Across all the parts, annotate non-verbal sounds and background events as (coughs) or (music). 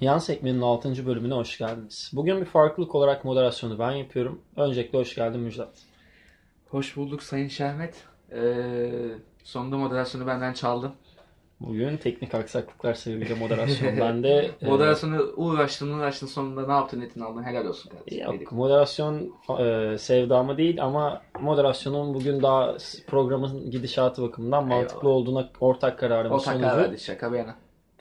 Yan sekmenin 6. bölümüne hoş geldiniz. Bugün bir farklılık olarak moderasyonu ben yapıyorum. Öncelikle hoş geldin Müjdat. Hoş bulduk Sayın Şermet. Ee, sonunda moderasyonu benden çaldın. Bugün teknik aksaklıklar sebebiyle moderasyon (laughs) bende. e, Moderasyonu uğraştın uğraştın sonunda ne yaptın etin aldın helal olsun kardeşim. Yok moderasyon e, sevdamı değil ama moderasyonun bugün daha programın gidişatı bakımından mantıklı Eyvallah. olduğuna ortak kararımız sonucu verdi şaka bir yana.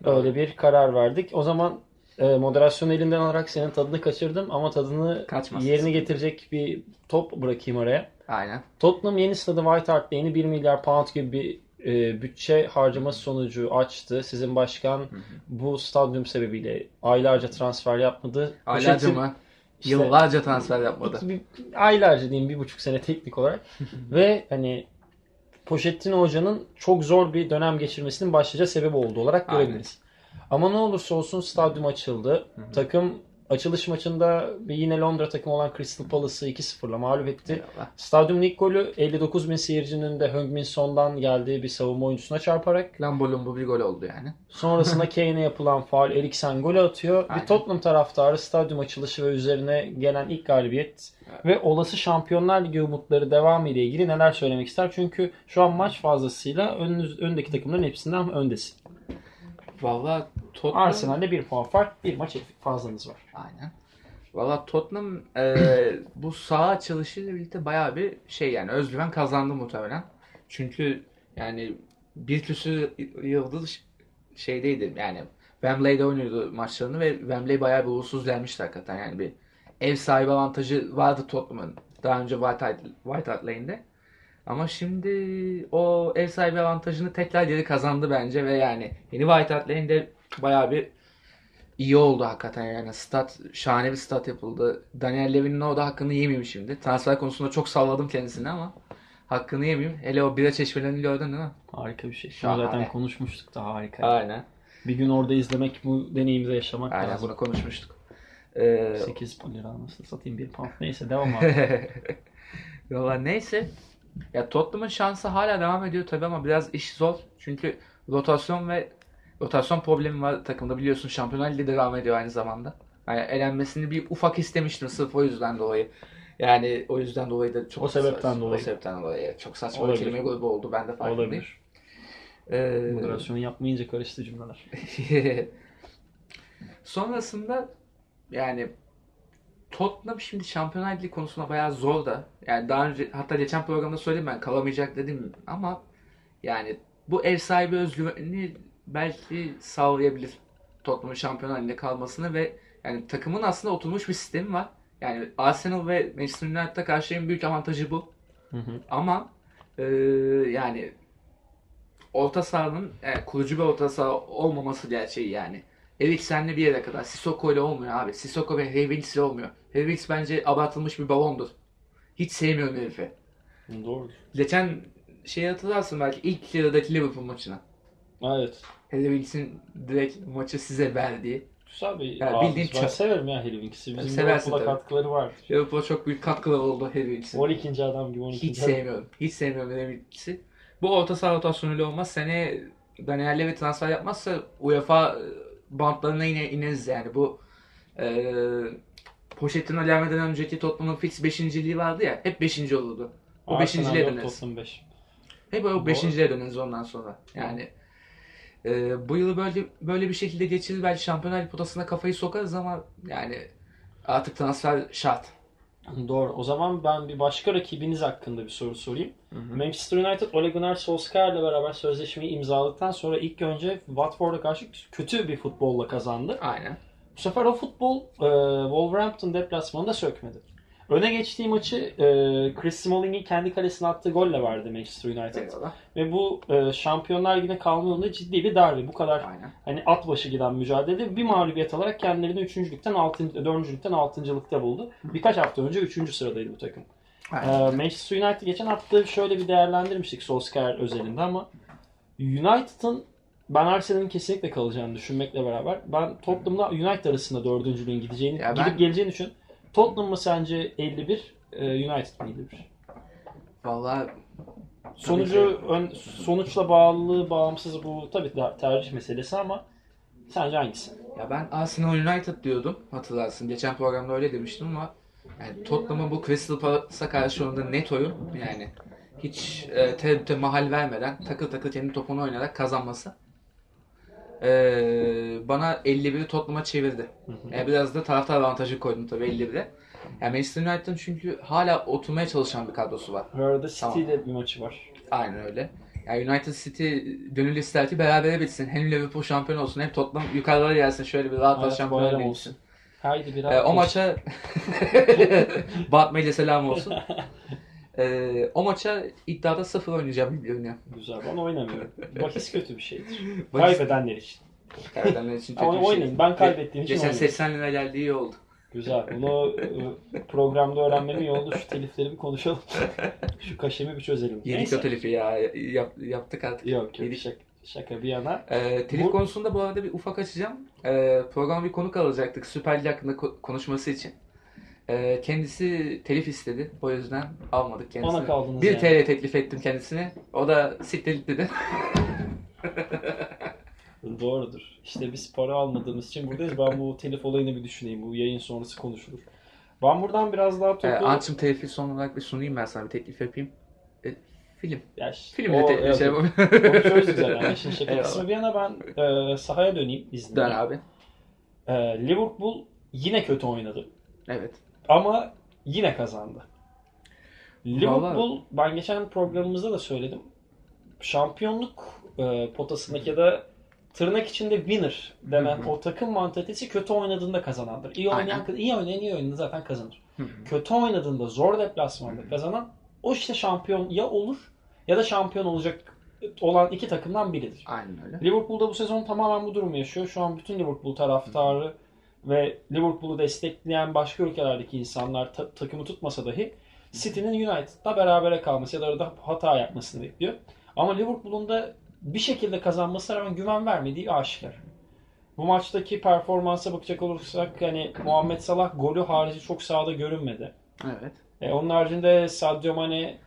Öyle bir karar verdik. O zaman e, moderasyonu elinden alarak senin tadını kaçırdım ama tadını Kaçmasın. yerine getirecek bir top bırakayım araya. Aynen. Tottenham yeni stadı White Hart Lane'i 1 milyar pound gibi bir e, bütçe harcaması sonucu açtı. Sizin başkan bu stadyum sebebiyle aylarca transfer yapmadı. Aylarca Pochettino- mı? İşte- Yıllarca transfer yapmadı. bir, aylarca diyeyim bir buçuk sene teknik olarak (laughs) ve hani Pochettino hocanın çok zor bir dönem geçirmesinin başlıca sebebi oldu olarak görebiliriz. Ama ne olursa olsun stadyum açıldı. Takım açılış maçında bir yine Londra takımı olan Crystal Palace'ı 2-0'la mağlup etti. Eyvallah. Stadyumun ilk golü 59 bin seyircinin önünde Heung-min Son'dan geldiği bir savunma oyuncusuna çarparak. Lambo lumbo bir gol oldu yani. Sonrasında (laughs) Kane'e yapılan faul Eriksen golü atıyor. Aynen. Bir Tottenham taraftarı stadyum açılışı ve üzerine gelen ilk galibiyet ve olası Şampiyonlar Ligi umutları devamı ile ilgili neler söylemek ister? Çünkü şu an maç fazlasıyla önünüz, öndeki takımların hepsinden öndesin. Valla Tottenham... Arsenal'de bir puan fark, bir maç fazlanız var. Aynen. Valla Tottenham e, bu saha açılışıyla birlikte bayağı bir şey yani özgüven kazandı muhtemelen. Çünkü yani bir küsü yıldız şeydeydi yani Wembley'de oynuyordu maçlarını ve Wembley bayağı bir uğursuz gelmişti hakikaten yani bir ev sahibi avantajı vardı Tottenham'ın daha önce White Hart, White Hart Lane'de. Ama şimdi o ev sahibi avantajını tekrar geri kazandı bence ve yani yeni White Hart bayağı bir iyi oldu hakikaten yani stat şahane bir stat yapıldı. Daniel Levy'nin orada hakkını yemeyeyim şimdi. Transfer konusunda çok salladım kendisini ama hakkını yemeyeyim. Hele o bira çeşmelerini gördün değil mi? Harika bir şey. Şunu zaten konuşmuştuk da harika. Aynen. Bir gün orada izlemek, bu deneyimizi yaşamak Aynen lazım. bunu konuşmuştuk. Ee, 8 lira anasını satayım bir pound. Neyse devam abi. (laughs) Valla neyse. Ya Tottenham'ın şansı hala devam ediyor tabii ama biraz iş zor. Çünkü rotasyon ve rotasyon problemi var takımda biliyorsun Şampiyonlar Ligi devam ediyor aynı zamanda. Yani elenmesini bir ufak istemiştim sırf o yüzden dolayı. Yani o yüzden dolayı da çok O sebepten dolayı. O sebepten dolayı. Çok saçma bir kelime grubu oldu. Ben de farkındayım. Olabilir. Ee, Moderasyon yapmayınca karıştı cümleler. (laughs) Sonrasında yani Tottenham şimdi Şampiyonlar Ligi konusunda bayağı zor da. Yani daha önce hatta geçen programda söyledim ben kalamayacak dedim ama yani bu ev sahibi özgüveni belki sağlayabilir Tottenham'ın Şampiyonlar Ligi'nde kalmasını ve yani takımın aslında oturmuş bir sistemi var. Yani Arsenal ve Manchester United'a karşı en büyük avantajı bu. Hı hı. Ama e, yani orta sahanın yani kurucu bir orta saha olmaması gerçeği yani. Eriksen'le bir yere kadar. Sissoko ile olmuyor abi. Sissoko ve Winks ile olmuyor. Winks bence abartılmış bir balondur. Hiç sevmiyorum herifi. Doğru. Geçen şeyi hatırlarsın belki ilk yarıdaki Liverpool maçına. Evet. Harry Winks'in direkt maçı size verdiği. Güzel bir Yani bildiğin Ben çöp. severim ya Harry Winks'i. Bizim Seversin Liverpool'a tabii. katkıları var. Liverpool'a çok büyük katkıları oldu Harry Winks'in. 12. adam gibi 12. Hiç adam. sevmiyorum. Hiç sevmiyorum Harry Winks'i. Bu orta saha rotasyonuyla olmaz. Seneye Daniel Levy transfer yapmazsa UEFA bantlarına yine ineriz yani. Bu e, Pochettino gelmeden önceki Tottenham'ın fix 5.liği vardı ya. Hep 5. olurdu. O Arsenal 5.liğe yok, döneriz. Tottenham 5. Hep o Doğru. 5.liğe döneriz ondan sonra. Yani e, bu yılı böyle böyle bir şekilde geçirir. Belki Şampiyonlar potasına kafayı sokarız ama yani artık transfer şart. Doğru. O zaman ben bir başka rakibiniz hakkında bir soru sorayım. Manchester United Ole Gunnar Solskjaer'le beraber sözleşmeyi imzaladıktan sonra ilk önce Watford'a karşı kötü bir futbolla kazandı. Aynen. Bu sefer o futbol e, Wolverhampton deplasmanında sökmedi. Öne geçtiği maçı e, Chris Smalling'in kendi kalesine attığı golle verdi Manchester United. Eyvallah. Ve bu e, Şampiyonlar Ligi'ne kalma yolunda ciddi bir darbe. Bu kadar Aynen. hani at başı giden mücadelede bir mağlubiyet alarak kendilerini 3. ligden 6. 4. ligden 6. ligde buldu. Birkaç hafta önce 3. sıradaydı bu takım. Aynen. Ee, Manchester United geçen hafta şöyle bir değerlendirmiştik Solskjaer özelinde ama United'ın ben Arsenal'in kesinlikle kalacağını düşünmekle beraber ben Tottenham'la United arasında dördüncülüğün gideceğini, Ya ben- gidip geleceğini düşün. Tottenham mı sence 51, e, United mı 51? Vallahi Sonucu ön, sonuçla bağlılığı bağımsız bu tabii tercih meselesi ama Sence hangisi? Ya ben Arsenal United diyordum hatırlarsın. Geçen programda öyle demiştim ama yani Tottenham'ın bu Crystal Palace'a karşı oynadığı net oyun yani hiç e, tereddüte mahal vermeden takır takır kendi topunu oynayarak kazanması e, bana 51'i Tottenham'a çevirdi. Yani biraz da taraftar avantajı koydum tabii 51'e. Yani Manchester United'ın çünkü hala oturmaya çalışan bir kadrosu var. Bu arada City Tamam. ile bir maçı var. Aynen öyle. Yani United City gönül ister ki berabere bitsin. Hem Liverpool şampiyon olsun hem Tottenham yukarılara gelsin. Şöyle bir rahat rahat Ligi olsun. Haydi biraz Ee, o maça (laughs) Batmayla selam olsun. (laughs) Ee, o maça iddiada sıfır oynayacağım gibi görünüyor. Güzel. Ben oynamıyorum. (laughs) Bahis kötü bir şeydir. Bahis- Kaybedenler için. Kaybedenler için (laughs) kötü Ama bir şey. oynayın. Ben kaybettiğim için Geçen oynayayım. 80 lira geldi iyi oldu. Güzel. Bunu e, programda öğrenmem iyi oldu. Şu telifleri bir konuşalım. (laughs) Şu kaşemi bir çözelim. Yedik Neyse. o telifi ya. Yap- yaptık artık. Yok yok. Yedik. Şaka, şaka bir yana. Ee, telif Bu- konusunda bu arada bir ufak açacağım. Ee, programa bir konuk alacaktık Süper Lig hakkında ko- konuşması için. Ee, kendisi telif istedi. O yüzden almadık kendisini. Bana kaldınız 1 yani. TL teklif ettim kendisine. O da siktir dedi. (laughs) Doğrudur. İşte biz para almadığımız için buradayız. Ben bu telif olayını bir düşüneyim. Bu yayın sonrası konuşulur. Ben buradan biraz daha topu... Ee, Ançım telifi son olarak bir sunayım ben sana bir teklif yapayım. Ee, film. Ya o- teklif evet, şey çözdük zaten. Yani işin (laughs) şaka Eyvallah. kısmı bir yana ben e, sahaya döneyim izninle. Dön abi. E, Liverpool yine kötü oynadı. Evet. Ama yine kazandı. Liverpool ben geçen programımızda da söyledim. Şampiyonluk e, potasındaki ya da tırnak içinde winner denen o takım mantalitesi kötü oynadığında kazanandır. İyi oynayan, Aynen. iyi oynayan iyi oynadığında zaten kazanır. Kötü oynadığında zor deplasmanda kazanan o işte şampiyon ya olur ya da şampiyon olacak olan iki takımdan biridir. Aynen öyle. Liverpool'da bu sezon tamamen bu durumu yaşıyor. Şu an bütün Liverpool taraftarı ve Liverpool'u destekleyen başka ülkelerdeki insanlar ta- takımı tutmasa dahi City'nin United'la berabere kalması ya da arada hata yapmasını bekliyor. Ama Liverpool'un da bir şekilde kazanmasına rağmen güven vermediği aşikar. Bu maçtaki performansa bakacak olursak hani Muhammed Salah golü harici çok sahada görünmedi. Evet. E, onun haricinde Sadio Mane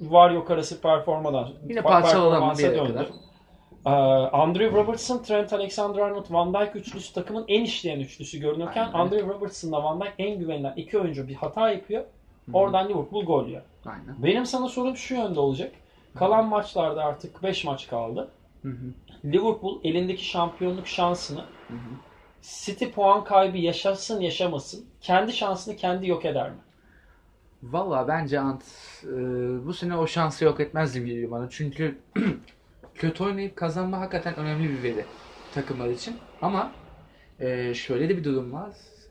var yok arası performadan Yine parçalanan bir yere döndü. kadar. Ee, Andrew Robertson, Trent Alexander-Arnold, Van Dijk üçlüsü takımın en işleyen üçlüsü görünürken Aynen. Andrew Robertson'la Van Dijk en güvenilen iki oyuncu bir hata yapıyor. Oradan Liverpool gol yiyor. Aynen. Benim sana sorum şu yönde olacak. Kalan maçlarda artık 5 maç kaldı. Hı hı. Liverpool elindeki şampiyonluk şansını Hı hı. City puan kaybı yaşasın yaşamasın kendi şansını kendi yok eder mi? Valla bence Ant e, bu sene o şansı yok etmez gibi geliyor bana. Çünkü (clears throat) kötü oynayıp kazanma hakikaten önemli bir veri takımlar için. Ama e, şöyle de bir durum var.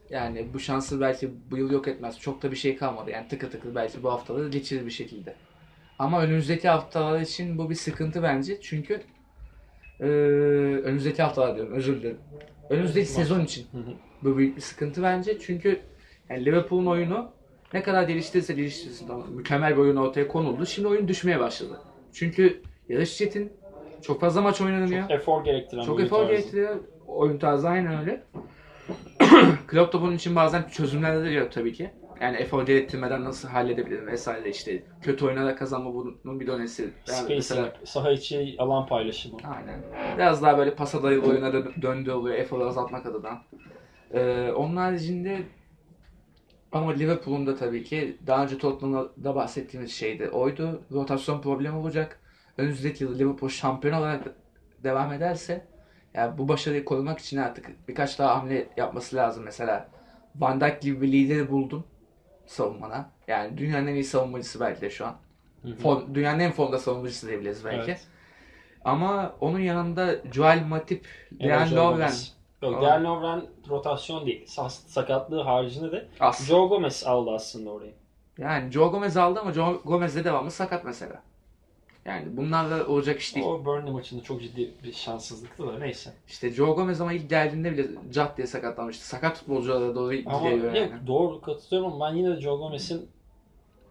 Yani bu şansı belki bu yıl yok etmez. Çok da bir şey kalmadı. Yani tıkır tıkır belki bu haftaları geçirir bir şekilde. Ama önümüzdeki haftalar için bu bir sıkıntı bence. Çünkü e, önümüzdeki haftalar diyorum özür dilerim. Önümüzdeki sezon için bu büyük bir sıkıntı bence. Çünkü yani Liverpool'un oyunu ne kadar geliştirirse geliştirsin tamam. Mükemmel bir oyun ortaya konuldu. Şimdi oyun düşmeye başladı. Çünkü yarış çetin. Çok fazla maç oynanıyor. Çok efor gerektiren Çok bir efor tarzı. gerektiriyor. Oyun tarzı aynen öyle. (clears throat) Klopp da bunun için bazen çözümler de diyor tabii ki. Yani efor gerektirmeden nasıl halledebilirim vesaire işte. Kötü oynarak kazanma bunun bir. Yani Spacing, mesela saha içi alan paylaşımı. Aynen. Biraz daha böyle pasa dayalı oyuna dö- döndü oluyor eforu azaltmak adına. Ee, onun haricinde ama Liverpool'un da tabii ki daha önce Tottenham'da bahsettiğimiz şeydi. Oydu. Rotasyon problemi olacak. Önümüzdeki yıl Liverpool şampiyon olarak devam ederse yani bu başarıyı korumak için artık birkaç daha hamle yapması lazım. Mesela Van Dijk gibi bir lideri buldun savunmana. Yani dünyanın en iyi savunmacısı belki de şu an. Hı hı. Form- dünyanın en formda savunmacısı diyebiliriz belki. Evet. Ama onun yanında Joel Matip, Joe Lovren. Yok. Dejan Lovren rotasyon değil. Sa- Sakatlığı haricinde de as. Joe Gomez aldı aslında orayı. Yani Joe Gomez aldı ama Joe Gomez de devamlı sakat mesela. Yani bunlarla olacak iş değil. O Burnley maçında çok ciddi bir şanssızlıktı da neyse. İşte Joe Gomez ama ilk geldiğinde bile cat diye sakatlanmıştı. Sakat futbolculara doğru Ama gidiyor yani. doğru katılıyorum ama ben yine de Joe Gomez'in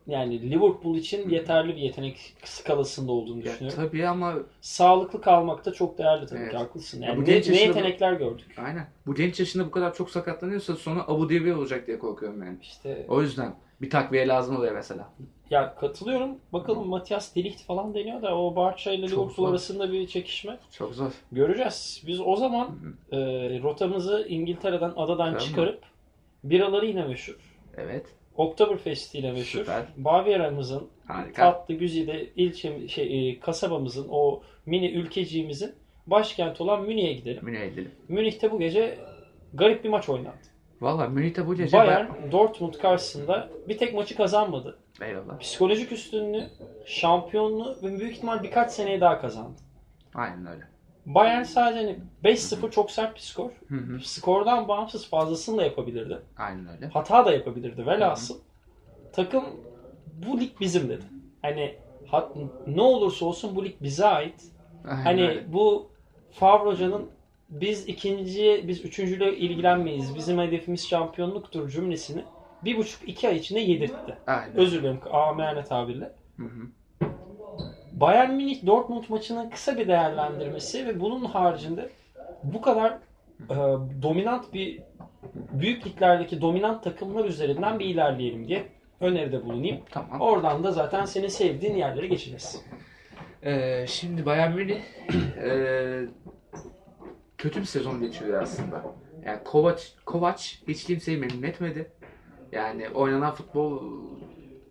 yani Liverpool için yeterli bir yetenek skalasında olduğunu Ya, düşünüyorum. tabii ama Sağlıklı kalmak da çok değerli tabii Evet. ki haklısın. Ya Yani bu ne, genç ne yaşında bu- yetenekler gördük. aynen. Bu genç yaşında bu kadar çok sakatlanıyorsa sonu Abu Dhabi olacak diye korkuyorum yani. İşte O yüzden Bir takviye lazım oluyor mesela. Ya katılıyorum. Bakalım Matias Delikt falan deniyor da o Barça ile Liverpool arasında bir çekişme. Çok zor. Göreceğiz. Biz o zaman e, rotamızı İngiltere'den adadan Tamam. çıkarıp biraları yine meşhur. Evet. Oktoberfest ile meşhur. Süper. Bavyera'mızın Harika. tatlı güzide ilçe şey e, kasabamızın o mini ülkeciğimizin başkenti olan Münih'e gidelim. Münih'e gidelim. Münih'te bu gece garip bir maç oynandı. Valla Münih'te bu gece Bayern Dortmund karşısında bir tek maçı kazanmadı. ben... Eyvallah. Psikolojik üstünlüğü, şampiyonluğu ve büyük ihtimal birkaç seneye daha kazandı. Aynen öyle. Bayern sadece hani 5-0 çok sert bir skor. Hı hı. Skordan bağımsız fazlasını da yapabilirdi. Aynen öyle. Hata da yapabilirdi. Velhasıl takım bu lig bizim dedi. Hani hat- ne olursa olsun bu lig bize ait. Aynen Hani öyle. bu Favre Hoca'nın biz ikinci, biz üçüncüyle ilgilenmeyiz. Bizim hedefimiz şampiyonluktur cümlesini bir buçuk iki ay içinde yedirtti. Aynen. Özür dilerim amiyane tabirle. Hı hı. Bayern Münih Dortmund maçının kısa bir değerlendirmesi ve bunun haricinde bu kadar e, dominant bir büyük liglerdeki dominant takımlar üzerinden bir ilerleyelim diye öneride bulunayım. Tamam. Oradan da zaten senin sevdiğin yerlere geçeceğiz. Ee, şimdi Bayern Münih ee, (clears throat) kötü bir sezon geçiriyor aslında. Yani Kovac, Kovac hiç kimseyi memnun etmedi. Yani oynanan futbol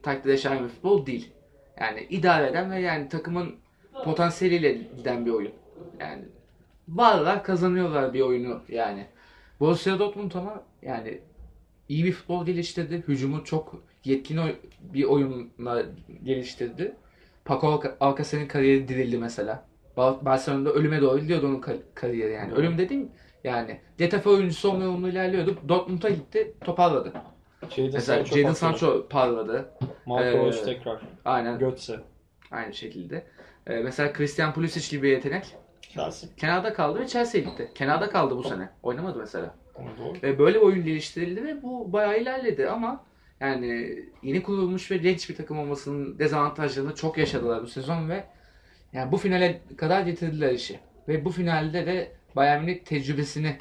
takdir yaşayan bir futbol değil. Yani idare eden ve yani takımın potansiyeliyle giden bir oyun. Yani varlar kazanıyorlar bir oyunu yani. Borussia Dortmund ama yani iyi bir futbol geliştirdi. Hücumu çok yetkin bir oyunla geliştirdi. Paco Alca- Alcacer'in kariyeri dirildi mesela. Bar- Barcelona'da ölüme doğru gidiyordu onun kar- kariyeri yani. Ölüm dediğim yani Getafe oyuncusu olma yolunu ilerliyordu. Dortmund'a gitti toparladı. Jadon Mesela Sancho Jadon. Sancho parladı. Marco Ee, tekrar. Aynen Götze. aynı şekilde. Ee, mesela Christian Pulisic gibi bir yetenek Chelsea. kenarda kaldı ve Chelsea'ye gitti. Kenarda kaldı bu sene. Oynamadı mesela. Doğru. Ve böyle bir oyun geliştirildi ve bu bayağı ilerledi ama yani yeni kurulmuş ve genç bir takım olmasının dezavantajlarını çok yaşadılar bu sezon ve yani bu finale kadar getirdiler işi. Ve bu finalde de Bayern Münih tecrübesini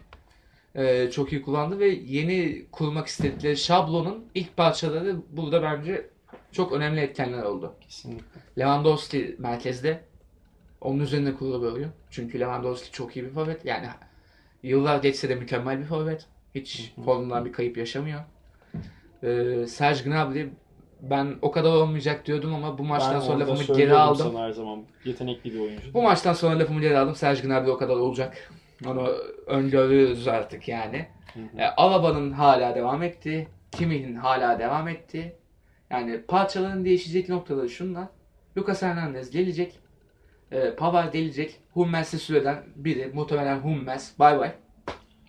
e, çok iyi kullandı ve yeni kurmak istedikleri şablonun ilk parçaları burada bence çok önemli etkenler oldu. Kesinlikle. Lewandowski merkezde. Onun üzerine kurulu bir oyun. Çünkü Lewandowski çok iyi bir forvet. Yani yıllar geçse de mükemmel bir forvet. Hiç formundan bir kayıp yaşamıyor. Ee, Serge Gnabry ben o kadar olmayacak diyordum ama bu maçtan Ben sonra lafımı geri aldım. Sana her zaman yetenekli bir oyuncu. Bu maçtan sonra lafımı geri aldım. Serge Gnabry o kadar olacak. Onu öngörüyoruz artık yani. Hı hı. E, Alaba'nın hala devam etti. Kimmih'in hala devam etti. Yani parçaların değişecek noktaları şunlar. Lucas Hernandez gelecek. E, Pavard gelecek. Hummels'i süreden biri. Muhtemelen Hummels. Bay bay.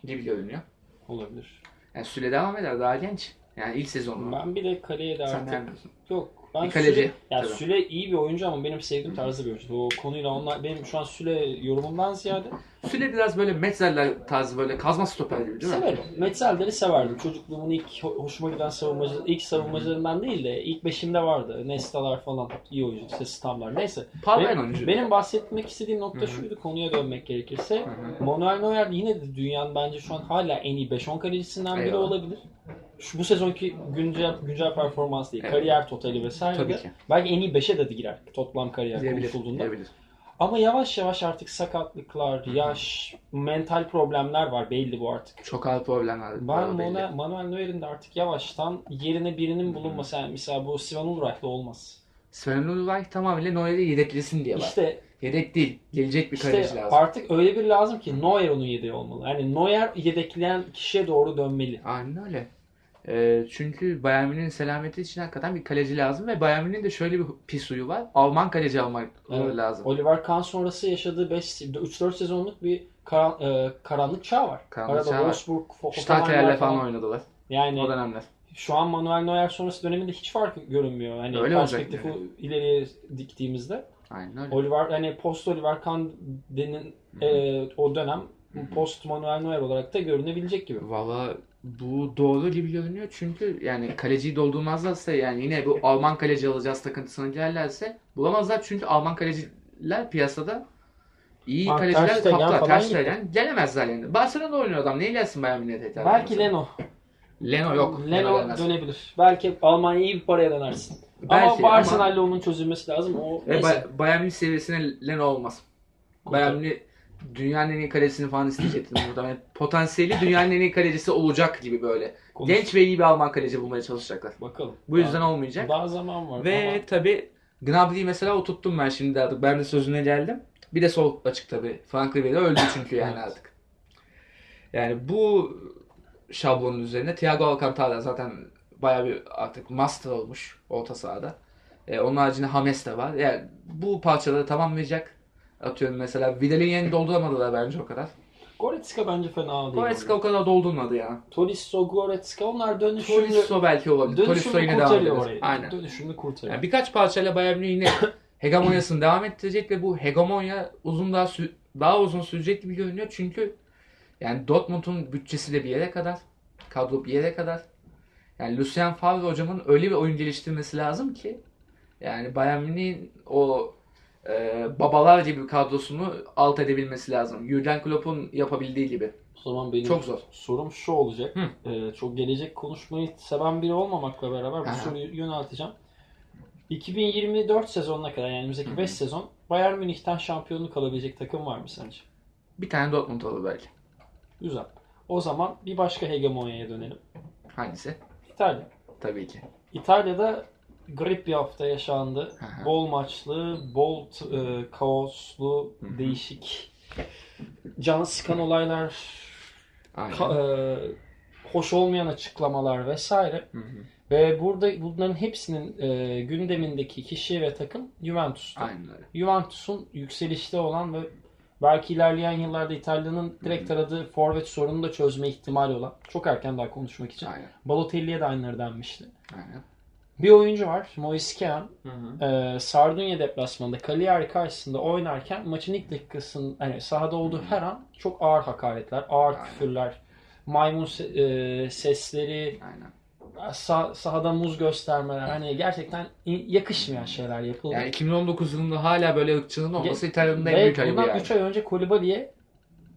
Gibi görünüyor. Olabilir. Yani süre devam eder. Daha genç. Yani ilk sezonu. Ben bir de kaleye de Sen artık beğenmiyorsun. yok. Ben Bir kaleci, Süle, ya tabii. Süle iyi bir oyuncu ama benim sevdiğim tarzda bir oyuncu. O konuyla onlar benim şu an Süle yorumumdan ziyade Süle biraz böyle Metzeler tarzı böyle kazma stoper gibi değil mi? severim. Metzelder'i severdim. Çocukluğumun ilk ho- hoşuma giden savunmacı ilk savunmacılarından değil de ilk beşimde vardı. Nestalar falan iyi oyuncu. işte Stamlar. Neyse. Parlayan Benim, oyuncu. benim bahsetmek istediğim nokta Hı hı. şuydu. Konuya dönmek gerekirse. hı. Manuel Neuer yine de dünyanın bence şu an hala en iyi 5-10 kalecisinden biri Eyvallah. olabilir. Şu, bu sezonki güncel güncel performans değil. Evet. Kariyer totali vesaire Tabii de. ki. Belki en iyi 5'e de girer toplam kariyer Diyebilir. konuşulduğunda. Diyebilir. Ama yavaş yavaş artık sakatlıklar, yaş, mental problemler var belli bu artık. Çok ağır problemler Ben var belli. Manuel, Manuel Neuer'in de artık yavaştan yerine birinin bulunması yani mesela bu Sven Ulreich'le olmaz. Sven Ulreich tamamıyla Neuer'i yedeklesin diye var. İşte Yedek değil. Gelecek bir kaleci işte lazım. artık öyle bir lazım ki Neuer onun yedeği olmalı. Yani Neuer yedekleyen kişiye doğru dönmeli. Aynen öyle. Ee, çünkü Bayern Münih'in selameti için hakikaten bir kaleci lazım ve Bayern Münih'in de şöyle bir pis huyu var. Alman kaleci almak Evet. lazım. Oliver Kahn sonrası yaşadığı 3-4 sezonluk bir karan- e, karanlık çağ var. Karanlık Arada çağ var. Wolfsburg, Stadtler'le falan oynadılar. Yani O dönemler. şu an Manuel Neuer sonrası döneminde hiç fark görünmüyor. Hani Öyle perspektifi yani. ileriye diktiğimizde. Aynen öyle. Oliver hani post Oliver Kahn denen e, o dönem post Manuel Neuer olarak da görünebilecek gibi. Valla bu doğru gibi görünüyor çünkü yani kaleciyi doldurmazlarsa yani yine bu Alman kaleci alacağız takıntısına girerlerse bulamazlar çünkü Alman kaleciler piyasada iyi Bak, kaleciler Ter Stegen kaplar. falan Ter gitti. Stegen gelemezler yani. Barcelona'da oynuyor adam. Neyi gelsin Bayern Münih'e tekrar? Belki Leno. Leno yok. Leno dönmez. dönebilir. Belki Almanya'ya iyi bir paraya dönersin. Belki ama Arsenal'le onun çözülmesi lazım. O neyse. Bay- Bayern Münih seviyesine Leno olmaz. Bayern Münih dünyanın en iyi kalecisini falan isteyecektir muhtemelen. Potansiyeli dünyanın en iyi kalecisi olacak gibi böyle. Konuş- Genç ve iyi bir Alman kaleci bulmaya çalışacaklar. Bakalım. Bu yüzden daha, olmayacak. daha zaman var. Ve ama tabi Gnabry'i mesela oturttum ben şimdi artık. Ben de sözüne geldim. Bir de sol açık tabi. Frank Ribery öldü çünkü yani Evet. artık. Yani bu şablonun üzerine Thiago Alcantara zaten bayağı bir artık master olmuş orta sahada. Ee, onun haricinde James de var. Yani bu parçaları tamamlayacak. Atıyorum mesela Vidal'in yerini dolduramadılar bence o kadar. Goretzka bence fena değil. Goretzka o kadar doldurmadı ya. Tolisso, Goretzka onlar dönüşümlü. Tolisso belki olabilir. Tolisso yine devam kurtarıyor eder. orayı. Aynen. Dönüşümlü kurtarıyor. Yani birkaç parçayla Bayern Münih yine (coughs) hegemonyasını devam ettirecek ve bu hegemonya uzun daha sü- daha uzun sürecek gibi görünüyor. Çünkü yani Dortmund'un bütçesi de bir yere kadar, kadro bir yere kadar. Yani Lucien Favre hocamın öyle bir oyun geliştirmesi lazım ki yani Bayern Münih'in o e, babalar gibi kadrosunu alt edebilmesi lazım. Jurgen Klopp'un yapabildiği gibi. O zaman benim Çok zor. sorum şu olacak. Hı. Ee, çok gelecek konuşmayı seven biri olmamakla beraber bu Aha. soruyu yönelteceğim. 2024 sezonuna kadar yani önümüzdeki 5 sezon Bayern Münih'ten şampiyonluk alabilecek takım var mı sence? Bir tane Dortmund olur belki. Güzel. O zaman bir başka hegemonyaya dönelim. Hangisi? İtalya. Tabii ki. İtalya'da grip bir hafta yaşandı. Aha. Bol maçlı, bol e, kaoslu, Hı hı. değişik, can sıkan olaylar, ka- e, hoş olmayan açıklamalar vesaire. Hı hı. Ve burada bunların hepsinin e, gündemindeki kişi ve takım. Aynen öyle. Juventus'un yükselişte olan ve belki ilerleyen yıllarda İtalya'nın direkt aradığı forvet sorununu da çözme ihtimali olan çok erken daha konuşmak için. Aynen. Balotelli'ye de aynıları denmişti. Aynen. Bir oyuncu var Moise Kean. E, Sardunya deplasmanında Cagliari karşısında oynarken maçın ilk dakikasının hani sahada olduğu her an çok ağır hakaretler, ağır Aynen. küfürler, maymun se- e, sesleri, Aynen. sah- sahada muz göstermeler hani gerçekten yakışmayan şeyler yapıldı. Yani 2019 yılında hala böyle ırkçılığın olması İtalya'nın en büyük ayıbı yani. 3 ay önce Kolibali'ye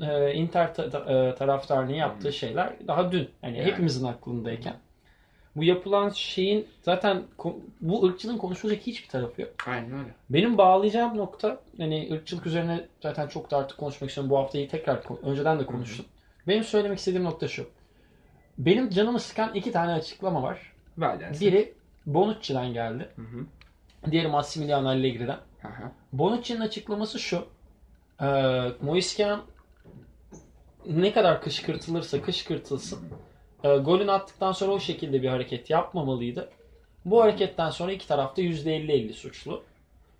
e, Inter ta- ta- e, taraftarının yaptığı şeyler daha dün. Yani, Yani. hepimizin aklındayken. Bu yapılan şeyin zaten bu ırkçılığın konuşulacak hiçbir tarafı yok. Aynen öyle. Benim bağlayacağım nokta hani ırkçılık üzerine zaten çok da artık konuşmak istiyorum. Bu haftayı tekrar önceden de konuştum. Benim söylemek istediğim nokta şu. Benim canımı sıkan iki tane açıklama var. Ver dersin. Biri Bonucci'den geldi. Hı hı. Diğeri Massimiliano Allegri'den. Hı hı. Bonucci'nin açıklaması şu. Ee, Moise Kean ne kadar kışkırtılırsa kışkırtılsın e, golünü attıktan sonra o şekilde bir hareket yapmamalıydı. Bu hareketten sonra iki tarafta %50-50 suçlu.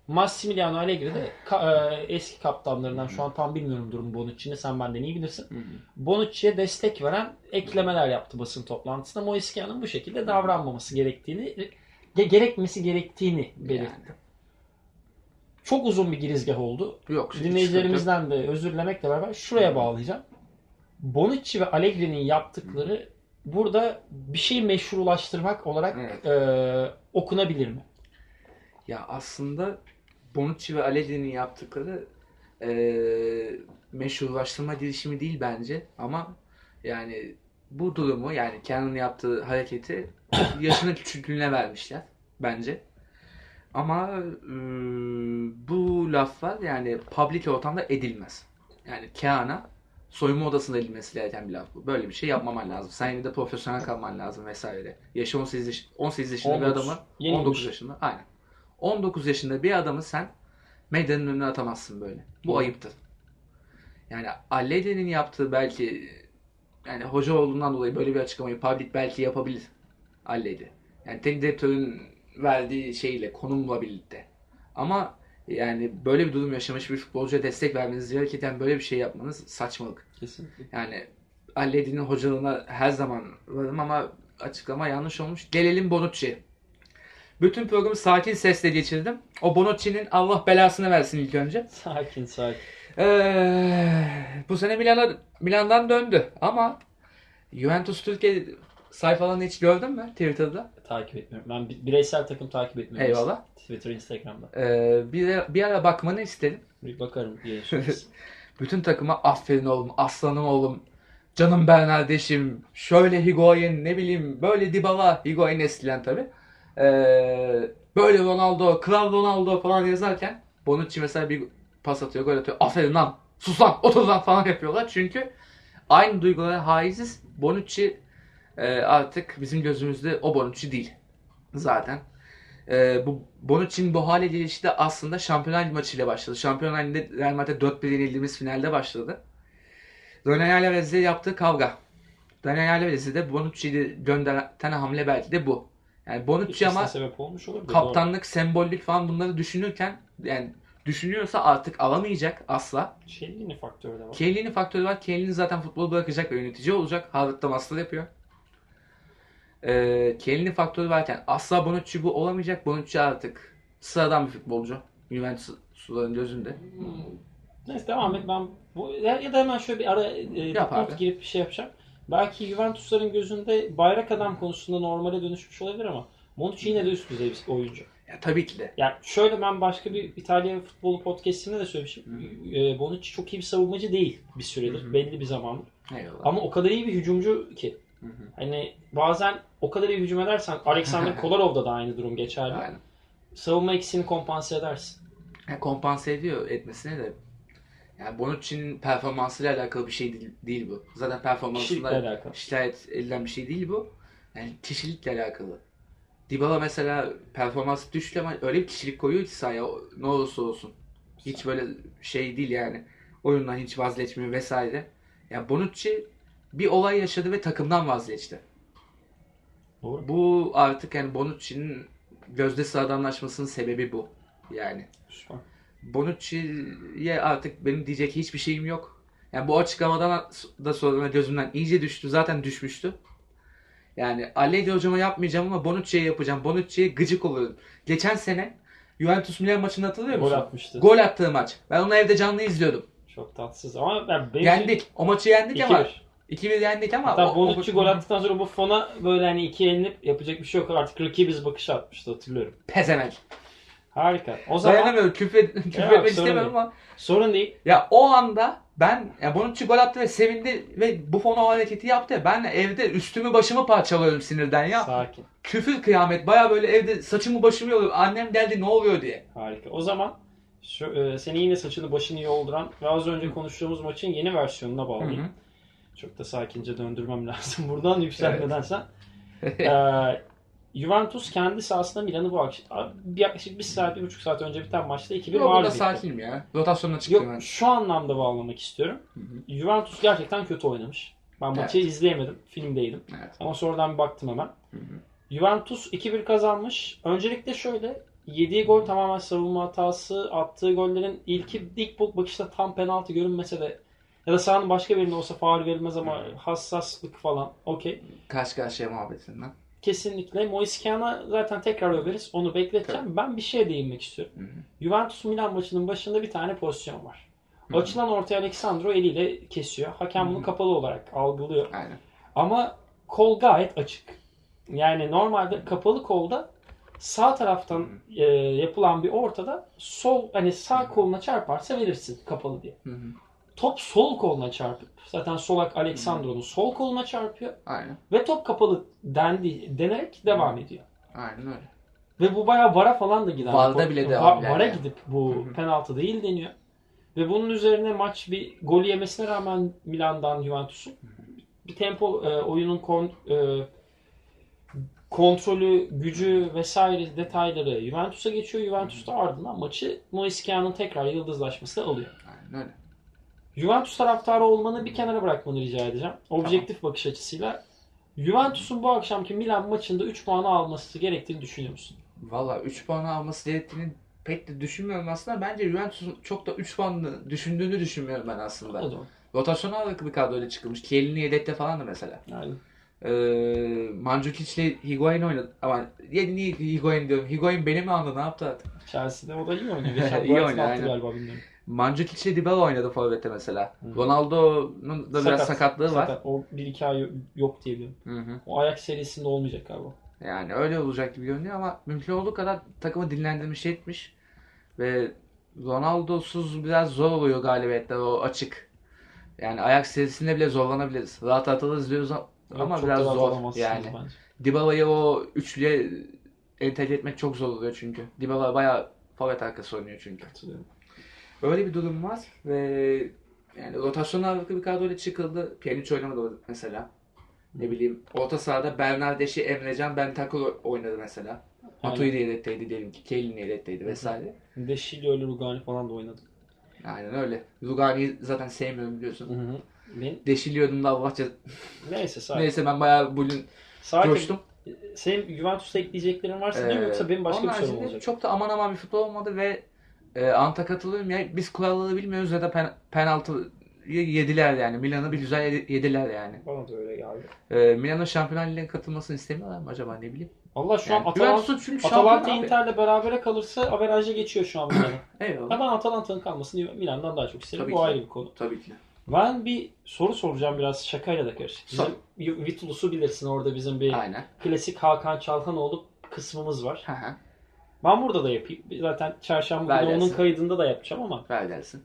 Massimiliano Allegri de ka- e, eski kaptanlarından şu an tam bilmiyorum durum Bonucci'ni sen benden iyi bilirsin. Bonucci'ye destek veren eklemeler yaptı basın toplantısında. Moise Kean'ın bu şekilde davranmaması gerektiğini ge- gerekmesi gerektiğini belirtti. Yani. Çok uzun bir girizgah oldu. Yok. Dinleyicilerimizden de özür dilemekle beraber şuraya bağlayacağım. Bonucci ve Allegri'nin yaptıkları burada bir şey meşrulaştırmak olarak Evet. e, okunabilir mi? Ya aslında Bonucci ve Allegri'nin yaptıkları eee meşrulaştırma girişimi değil bence ama yani bu durumu yani Kenan'ın yaptığı hareketi (coughs) yaşının küçüklüğüne vermişler bence. Ama eee, bu laflar yani public ortamda edilmez. Yani Kean'a soyunma odasında edilmesi gereken bir laf bu. Böyle bir şey yapmaman lazım. Sen yine de profesyonel kalman lazım vesaire. Yaşı 18, yaş- 18 yaşında bir 19. adamı Yeni 19 olmuş. yaşında aynen. 19 yaşında bir adamı sen medyanın önüne atamazsın böyle. Bu Doğru. ayıptır. Yani Allegri'nin yaptığı belki yani hoca olduğundan dolayı böyle bir açıklamayı public belki yapabilir Allegri. Yani teknik direktörün verdiği şeyle, konumla birlikte. Ama yani böyle bir durum yaşamış bir futbolcuya destek vermeniz gerekirken böyle bir şey yapmanız saçmalık. Kesinlikle. Yani Allegri'nin hocalığına her zaman varım ama açıklama yanlış olmuş. Gelelim Bonucci'ye. Bütün programı sakin sesle geçirdim. O Bonucci'nin Allah belasını versin ilk önce. Sakin sakin. Ee, bu sene Milan'a Milan'dan döndü ama Juventus Türkiye sayfalarını hiç gördün mü Twitter'da? Takip etmiyorum. Ben bi- bireysel takım takip etmiyorum. Eyvallah. Twitter, Instagram'da. Ee, bir, bir ara bakmanı istedim. Bir bakarım. (laughs) Bütün takıma aferin oğlum, aslanım oğlum. canım Bernardes'im, şöyle Higuain ne bileyim böyle Dybala, Higuain eskiden tabi. böyle Ronaldo, Kral Ronaldo falan yazarken Bonucci mesela bir pas atıyor, gol atıyor. Aferin lan, sus lan, otur lan falan yapıyorlar. Çünkü aynı duygulara haiziz. Bonucci e, artık bizim gözümüzde o Bonucci değil zaten. E, bu Bonucci'nin bu hale gelişi de aslında Şampiyonlar Ligi maçıyla başladı. Şampiyonlar Ligi'nde Real Madrid 4-1 yenildiğimiz finalde başladı. Daniel Alves'le yaptığı kavga. Daniel Alves'i de Bonucci'yi gönderen hamle belki de bu. Yani Bonucci ama sebep olmuş olur. kaptanlık, sembollük falan bunları düşünürken yani düşünüyorsa artık alamayacak asla. Chiellini faktörü de var. Chiellini faktörü var. Chiellini zaten futbol bırakacak ve yönetici olacak. Harvard'da master yapıyor. Ee, Chiellini faktörü varken asla Bonucci bu olamayacak. Bonucci artık sıradan bir futbolcu. Juventus'ların gözünde. Hmm. Neyse devam et. Ben bu ya, ya da hemen şöyle bir ara e, not girip bir şey yapacağım. Belki Juventus'ların gözünde bayrak adam konusunda normale dönüşmüş olabilir ama Bonucci yine de üst düzey bir oyuncu. Ya tabii ki de. Yani şöyle ben başka bir İtalya futbolu podcastinde de söylemişim. E, Bonucci çok iyi bir savunmacı değil bir süredir. Hı hı. Belli bir zaman. Eyvallah. Ama o kadar iyi bir hücumcu ki. Hı hı. Hani bazen o kadar iyi hücum edersen Alexander (laughs) Kolarov'da da aynı durum geçerli. Aynen. Savunma ikisini kompanse edersin. Yani kompanse ediyor etmesine de. Yani Bonucci'nin performansıyla alakalı bir şey değil, değil bu. Zaten performansıyla şikayet edilen bir şey değil bu. Yani kişilikle alakalı. Dybala mesela performans düştü ama öyle bir kişilik koyuyor ki sahaya ne olursa olsun. Hiç böyle şey değil yani. Oyundan hiç vazgeçmiyor vesaire. Yani Bonucci bir olay yaşadı ve takımdan vazgeçti. Doğru. Bu artık yani Bonucci'nin gözde sıradanlaşmasının sebebi bu. Yani. Süper. Bonucci'ye artık benim diyecek hiçbir şeyim yok. Yani bu açıklamadan da sonra gözümden iyice düştü. Zaten düşmüştü. Yani Allegri hocama yapmayacağım ama Bonucci'ye yapacağım. Bonucci'ye gıcık oluyorum. Geçen sene Juventus Milan maçını hatırlıyor Gol musun? atmıştı. Gol attığı maç. Ben onu evde canlı izliyordum. Çok tatsız ama ben benim Yendik. O maçı yendik ama 2-1. 2-1 yendik ama Hatta o- Bonucci gol attıktan sonra bu fona böyle hani iki elinip yapacak bir şey yok artık rakibiz bakışı atmıştı hatırlıyorum. pezevenk. Harika. O zaman Dayanamıyorum. Küfür, (laughs) küfür Yok, etmek istemiyorum değil. ama sorun değil. Ya o anda ben ya Bonucci gol attı ve sevindi ve bu fona o hareketi yaptı. ya, Ben evde üstümü başımı parçalıyorum sinirden ya. Sakin. Küfür kıyamet. Baya böyle evde saçımı başımı yoluyor. Annem geldi ne oluyor diye. Harika. O zaman şu, e, seni yine saçını başını yolduran ve az önce konuştuğumuz maçın yeni versiyonuna bağlayayım. Çok da sakince döndürmem (laughs) lazım buradan yükselmeden sen. Ee, Juventus kendi sahasında Milan'ı bu akşam yaklaşık bir saat, bir buçuk saat önce biten maçta 2-1 Yok mağlup etti. sakinim ya. Rotasyonuna çıktım ben. Yok şu anlamda bağlamak istiyorum. Juventus gerçekten kötü oynamış. Ben maçı izleyemedim. Filmdeydim. Evet. Ama sonradan bir baktım hemen. Juventus 2-1 kazanmış. Öncelikle şöyle yediği gol tamamen savunma hatası. Attığı gollerin ilki ilk bakışta tam penaltı görünmese de ya da sahanın başka birinde olsa faul verilmez ama hassaslık falan okey. Karşı karşıya muhabbetinden. Kesinlikle. Moiskana zaten tekrar överiz. Onu bekleteceğim. Ben bir şeye değinmek istiyorum. Hı hı. Juventus Milan maçının başında bir tane pozisyon var. Açılan ortaya Alexandro eliyle kesiyor. Hakem bunu kapalı olarak algılıyor. Aynen. Ama kol gayet açık. Yani normalde kapalı kolda sağ taraftan e, yapılan bir ortada sol hani sağ koluna çarparsa verirsin kapalı diye. Hı hı. Top sol koluna çarpıp zaten solak Alexandro'nun sol koluna çarpıyor Aynen. ve top kapalı dendi, denerek devam ediyor. Aynen öyle. Ve bu bayağı vara falan da gider. VAR'da bile devam eder Vara yani. gidip bu penaltı değil deniyor. Ve bunun üzerine maç bir gol yemesine rağmen Milan'dan Juventus'un bir tempo e, oyunun kon, e, kontrolü, gücü vesaire detayları Juventus'a geçiyor. Juventus da ardından maçı Moiskea'nın tekrar yıldızlaşması alıyor. Aynen öyle. Juventus taraftarı olmanı bir kenara bırakmanı rica edeceğim. Objektif bakış açısıyla. Juventus'un bu akşamki Milan maçında 3 puanı alması gerektiğini düşünüyor musun? Valla 3 puan alması gerektiğini pek de düşünmüyorum aslında. Bence Juventus'un çok da 3 puanını düşündüğünü düşünmüyorum ben aslında. O o. Rotasyona ağırlıklı bir kadroyla çıkılmış. Kiel'ini yedekte falan da mesela. Yani Ee, Mandzukic ile Higuain oynadı. Ama ya niye Higuain diyorum. Higuain beni mi anladı? Ne yaptı artık? Chelsea'de o da iyi oynuyor. (laughs) İyi oynuyor, aynen. galiba bilmiyorum. Mandzukic ile Dybala oynadı forvette mesela. Hı. Ronaldo'nun da biraz Sakat. sakatlığı var. Sakat. O 1-2 ay yok diye biliyorum. Hı hı. O ayak serisinde olmayacak galiba. Yani öyle olacak gibi görünüyor ama mümkün olduğu kadar takımı dinlendirmiş etmiş. Ve Ronaldo'suz biraz zor oluyor galibiyetler o açık. Yani Ajax serisinde bile zorlanabiliriz. Rahat atılırız diyoruz ama Yok, biraz rahat zor yani. Dybala'yı o üçlüye entegre etmek çok zor oluyor çünkü. Dybala bayağı forvet arkası oynuyor çünkü. Katılıyorum. Öyle bir durum var ve yani rotasyon ağırlıklı bir kadroyla çıkıldı. Pjanic oynamadı mesela. Ne bileyim orta sahada Bernardeschi, Emrecan, Bentancur oynadı mesela. Matuidi de yedekteydi diyelim ki. Keylin yedekteydi vesaire. Deşili öyle Rugani falan da oynadı. Aynen öyle. Rugani'yi zaten sevmiyorum biliyorsun. Hı hı. Ben, Deşiliyordum da Allah cez- (laughs) neyse sakin. Neyse ben bayağı bugün Sakin. coştum. Senin Juventus'ta ekleyeceklerin varsa değil mi Ee, yoksa benim başka bir sorum olacak? Çok da aman aman bir futbol olmadı ve e, Anta katılıyorum ya biz kuralları bilmiyoruz ya da pen, penaltıyı yediler yani. Milan'ı bir güzel yedi- yediler yani. Bana da öyle geldi. E, Milan'ın Şampiyonlar Ligi'ne katılmasını istemiyorlar mı acaba ne bileyim. Valla şu Yani an Atalanta, çünkü Atalanta. Inter'le berabere kalırsa averajı geçiyor şu an Milan'ın. (coughs) Eyvallah. Ben Atalanta'nın kalmasını Milan'dan daha çok isterim. Tabii Bu ki. ayrı bir konu. Tabii ki. Ben bir soru soracağım biraz şakayla da karışık. Bizim Vitulus'u bilirsin orada bizim bir Aynen. klasik Hakan Çalhanoğlu kısmımız var. Hı hı. Ben burada da yapayım. Zaten çarşamba Ver günü onun gelsin. kaydında da yapacağım ama Ver dersin.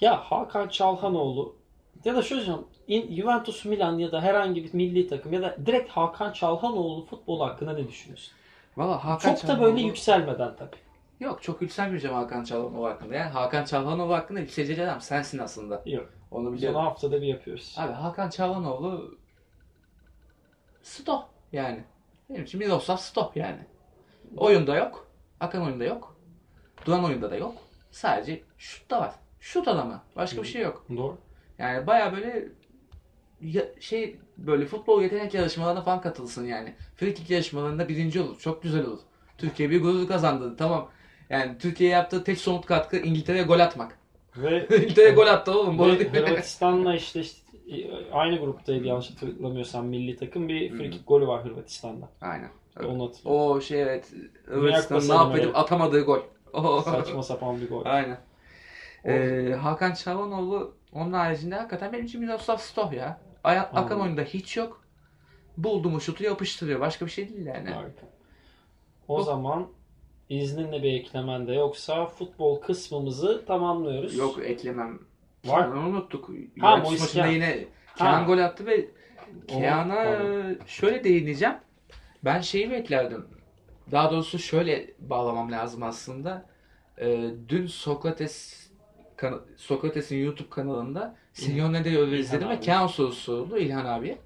ya Hakan Çalhanoğlu ya da şöyle söyleyeyim, Juventus Milan ya da herhangi bir milli takım ya da direkt Hakan Çalhanoğlu futbol hakkında ne düşünüyorsun? Valla Hakan Çok da böyle Çalhanoğlu- yükselmeden tabii. Yok çok yükselmeyeceğim Hakan Çalhanoğlu hakkında. Yani Hakan Çalhanoğlu hakkında yükselecek adam sensin aslında. Yok. Onu Biz onu biliyorum. haftada bir yapıyoruz. Abi Hakan Çalhanoğlu Sto yani. Benim için Miroslav Sto yani. Oyunda yok. Akan oyunda yok. Duran oyunda da yok. Sadece şut da var. Şut adamı. Başka bir şey yok. Doğru. Yani baya böyle ya- şey böyle futbol yetenek yarışmalarına falan katılsın yani. Frikik yarışmalarında birinci olur. Çok güzel olur. Türkiye bir gurur kazandı. Tamam. Yani Türkiye'ye yaptığı tek somut katkı İngiltere'ye gol atmak. Ve (laughs) İngiltere'ye gol attı oğlum. Bu Hırvatistan'la işte, işte aynı gruptaydı yanlış hatırlamıyorsam milli takım bir free kick golü var Hırvatistan'da. Aynen. Onu hatırlıyorum. O şey evet. Kupası mahvedip adamı. atamadığı gol. Saçma sapan bir gol. Aynen. Ee, Hakan Çalhanoğlu onun haricinde hakikaten benim için Miroslav Stoh ya. Akan Anladım. oyunda hiç yok. Buldu mu şutu yapıştırıyor. Başka bir şey değil yani. Harika. O Bu- zaman izninle bir eklemen de yoksa futbol kısmımızı tamamlıyoruz. Yok eklemem. Var. Kean'ı unuttuk. Ha, Moise maçında yine Ha. Kean gol attı ve Kean'a şöyle değineceğim. Ben şeyi beklerdim. Daha doğrusu şöyle bağlamam lazım aslında. Ee, dün Sokrates kana- Sokrates'in YouTube kanalında Simeone de öyle İlhan izledim ve abi. Kean sorusu soruldu İlhan abiye.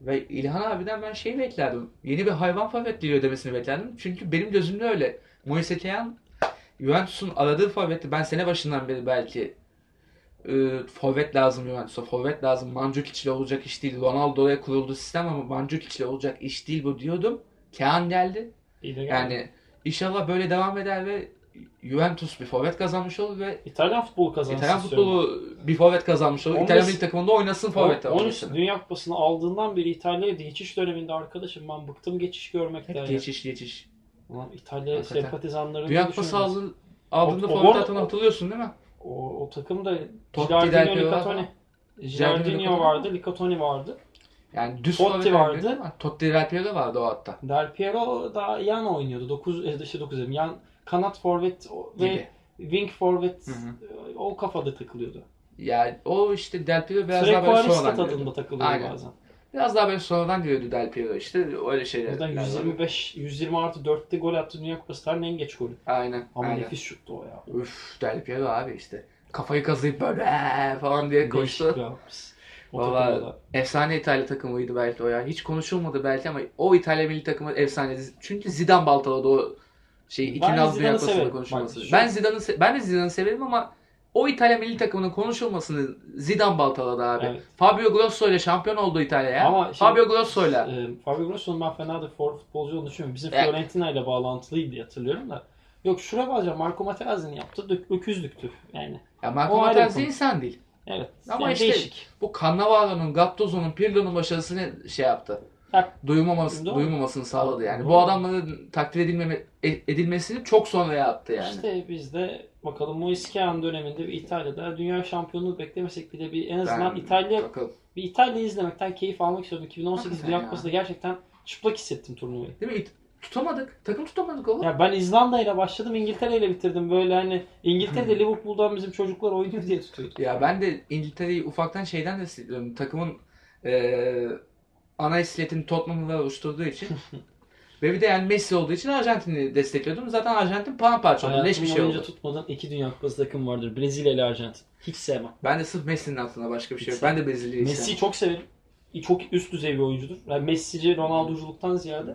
Ve İlhan abiden ben şeyi beklerdim. Yeni bir hayvan forvet geliyor demesini beklerdim. Çünkü benim gözümde öyle. Moise Kean Juventus'un aradığı forveti ben sene başından beri belki e, forvet lazım Juventus'a. Forvet lazım. Mandzukic ile olacak iş değil. Ronaldo'ya kuruldu sistem ama Mandzukic ile olacak iş değil bu diyordum. Kean geldi. İyi de geldi. Yani inşallah böyle devam eder ve Juventus bir forvet kazanmış olur ve İtalyan futbolu kazansın İtalyan futbolu bir forvet kazanmış olur. İtalyan milli takımında oynasın forvet. O- 13 oynasın. Dünya Kupası'nı aldığından beri İtalya'ya geçiş döneminde arkadaşım ben bıktım geçiş görmekten. Hep geçiş geçiş. Ulan İtalya Hakikaten. sempatizanlarını Dünya Kupası aldığında forvet atını hatırlıyorsun değil mi? O, o takım da Gilardino, Licatoni. Gilardino vardı, Licatoni vardı. Yani düz Totti vardı. Totti Del Piero vardı o hatta. Del Piero da yan oynuyordu. 9 e, işte 9 dedim. Yan kanat forvet ve Gibi. wing forvet Hı hı. e, o kafada takılıyordu. Yani o işte Del Piero biraz daha böyle sonradan tadında Aynen. bazen. Biraz daha böyle sonradan geliyordu Del Piero işte öyle şeyler. Buradan 125 120 artı 4'te gol attı Dünya Kupası tarihinin en geç golü. Aynen. Ama aynen. nefis şuttu o ya. Üf Del Piero abi işte. Kafayı kazıyıp böyle falan diye koştu. Valla efsane İtalya takımıydı belki o ya. Hiç konuşulmadı belki ama o İtalya milli takımı efsane. Çünkü Zidane baltaladı o şey Ben ikinci Dünya Kupası'nda konuşulması. Bak, Ben Zidane'ı ben de Zidane'ı severim ama o İtalya milli takımının konuşulmasını Zidane baltaladı abi. Evet. Fabio Grosso ile şampiyon oldu İtalya ya. Ama şimdi- Fabio Grosso ile. E, Fabio Grosso'nun ben fena da for futbolcu olduğunu düşünmüyorum. Bizim Evet. Fiorentina ile bağlantılıydı diye hatırlıyorum da. Yok şuraya bağlayacağım. Marco Materazzi'nin yaptığı dök, öküzlüktü yani. Ya Marco Materazzi insan değil. Evet. Ama yani işte- değişik. Bu Cannavaro'nun, Gattuso'nun, Pirlo'nun başarısını şey yaptı. Doğru. duymamasını sağladı yani. Doğru. Bu adamların takdir edilmeme, e- edilmesini çok sonra yaptı yani. İşte biz de bakalım Moise Kean döneminde bir İtalya'da dünya şampiyonluğu beklemesek bile bir en azından Ben- İtalya Bakalım. bir İtalya'yı izlemekten keyif almak istiyorum. 2018 Hakikaten Dünya ya. Kupası'nda gerçekten çıplak hissettim turnuvayı. Değil mi? İt- Tutamadık. Takım tutamadık oğlum. Ya ben İzlanda ile başladım, İngiltere ile bitirdim. Böyle hani İngiltere'de Liverpool'dan bizim çocuklar oynuyor diye (laughs) tutuyor. Ya ben de İngiltere'yi ufaktan şeyden de hissediyorum. Takımın eee ana iskeletini Tottenham'la oluşturduğu için (laughs) ve bir de yani Messi olduğu için Arjantin'i destekliyordum. Zaten Arjantin paramparça oldu. Leş bir şey oldu. tutmadığım iki Dünya Kupası takım vardır. Brezilya ile Arjantin. Hiç sevmem. Ben de sırf Messi'nin altında başka bir şey yok. Ben de Brezilya'yı Messi'yi sevmem. çok severim. Çok üst düzey bir oyuncudur. Yani Messi'ci, Ronaldo'culuktan ziyade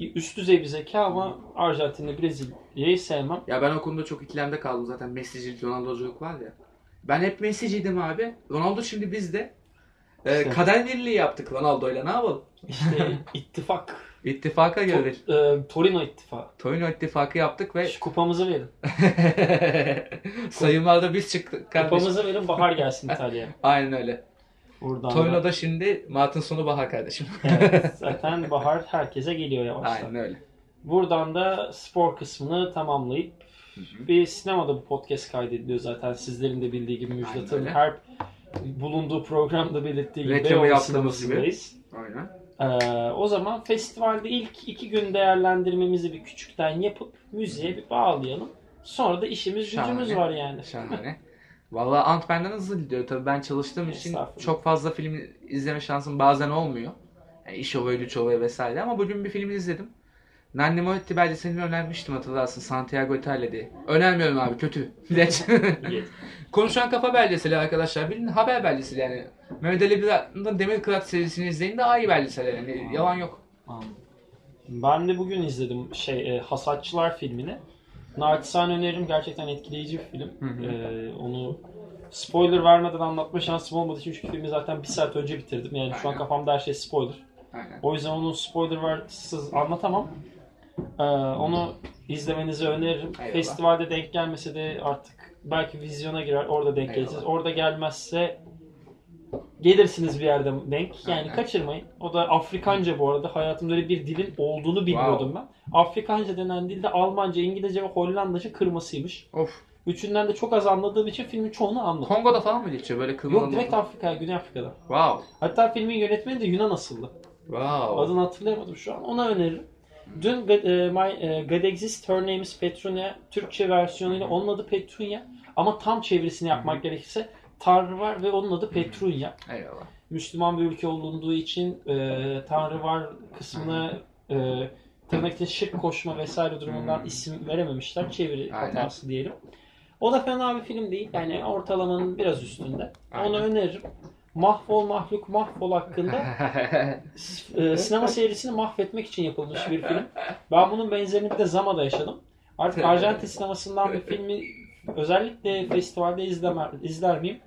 üst düzey bir zeka ama Arjantin'le Brezilya'yı sevmem. Ya ben o konuda çok ikilemde kaldım zaten. Messi'cilik, Ronaldo'culuk var ya. Ben hep Messi'ciydim abi. Ronaldo şimdi bizde. Ee, İşte. kader birliği yaptık Ronaldo'yla. Ne yapalım? İşte (laughs) ittifak. İttifaka girdik. To- e, Torino ittifakı. Torino ittifakı yaptık ve Şu kupamızı verin. (laughs) sayımlarda biz çıktık kardeşim. Kupamızı verin bahar gelsin (laughs) İtalya'ya. Aynen öyle. Buradan da- Torino'da şimdi Mart'ın sonu bahar kardeşim. Evet, (laughs) zaten bahar herkese geliyor yavaştan. Aynen öyle. Buradan da spor kısmını tamamlayıp bir sinemada bu podcast kaydediliyor zaten sizlerin de bildiği gibi Müjdat'ın her bulunduğu programda belirttiği gibi Reklamı yaptığımız gibi. Aynen. Ee, o zaman festivalde ilk iki gün değerlendirmemizi bir küçükten yapıp müziğe bir bağlayalım. Sonra da işimiz gücümüz var yani. Şahane. Vallahi Ant-Man'den hızlı gidiyor. Tabii ben çalıştığım için çok fazla film izleme şansım bazen olmuyor. Yani iş oluyor, güç oluyor vesaire ama bugün bir film izledim. Nanni Moretti belgeselini önermiştim hatırlarsın Santiago İtalya diye. Önermiyorum abi kötü. (laughs) İyi. Konuşan Kafa belgeseli arkadaşlar. Bilin haber belgeseli yani. Mehmet Ali Bilal'ın Demir Kırat serisini izleyin daha iyi belgeseller yani. Yalan yok. Anladım. Ben de bugün izledim şey e, Hasatçılar filmini. Naçizane öneririm gerçekten etkileyici bir film. Hı hı. Ee, onu spoiler vermeden anlatma şansım olmadığı için çünkü filmi zaten bir saat önce bitirdim. Yani şu an Aynen. kafamda her şey spoiler. Aynen. O yüzden onu spoiler versiz anlatamam. Ee, onu izlemenizi öneririm. Eyvallah. Festivalde denk gelmese de artık belki vizyona girer. Orada denk geleceğiz. Orada gelmezse gelirsiniz bir yerde denk. Yani Aynen. kaçırmayın. O da Afrikanca bu arada. Hayatımda öyle bir dilin olduğunu bilmiyordum ben. Afrikanca denen dilde Almanca, İngilizce ve Hollandaca kırmasıymış. Of. Üçünden de çok az anladığım için filmin çoğunu anladım. Kongo'da falan mı geçiyor böyle kırmızı? Yok direkt Afrika, Güney Afrika'da. Wow. Hatta filmin yönetmeni de Yunan asıllı. Wow. Adını hatırlayamadım şu an. Ona öneririm. Dün e, My, e, God Exists, Her Name is Petunia Türkçe versiyonuyla onun adı Petunia ama tam çevirisini yapmak gerekirse Tanrı var ve onun adı Petrunya. Eyvallah. Müslüman bir ülke olunduğu için e, Tanrı var kısmına e, tırnak için şirk koşma vesaire durumundan Hmm. isim verememişler. Çeviri Aynen. hatası diyelim. O da fena bir film değil. Yani ortalamanın biraz üstünde. Onu Aynen. öneririm. Mahvol Mahluk Mahvol hakkında (laughs) e, sinema seyircisini mahvetmek için yapılmış bir film. Ben bunun benzerini bir de Zama'da yaşadım. Artık Arjantin sinemasından bir filmi özellikle festivalde izlemer, izler miyim?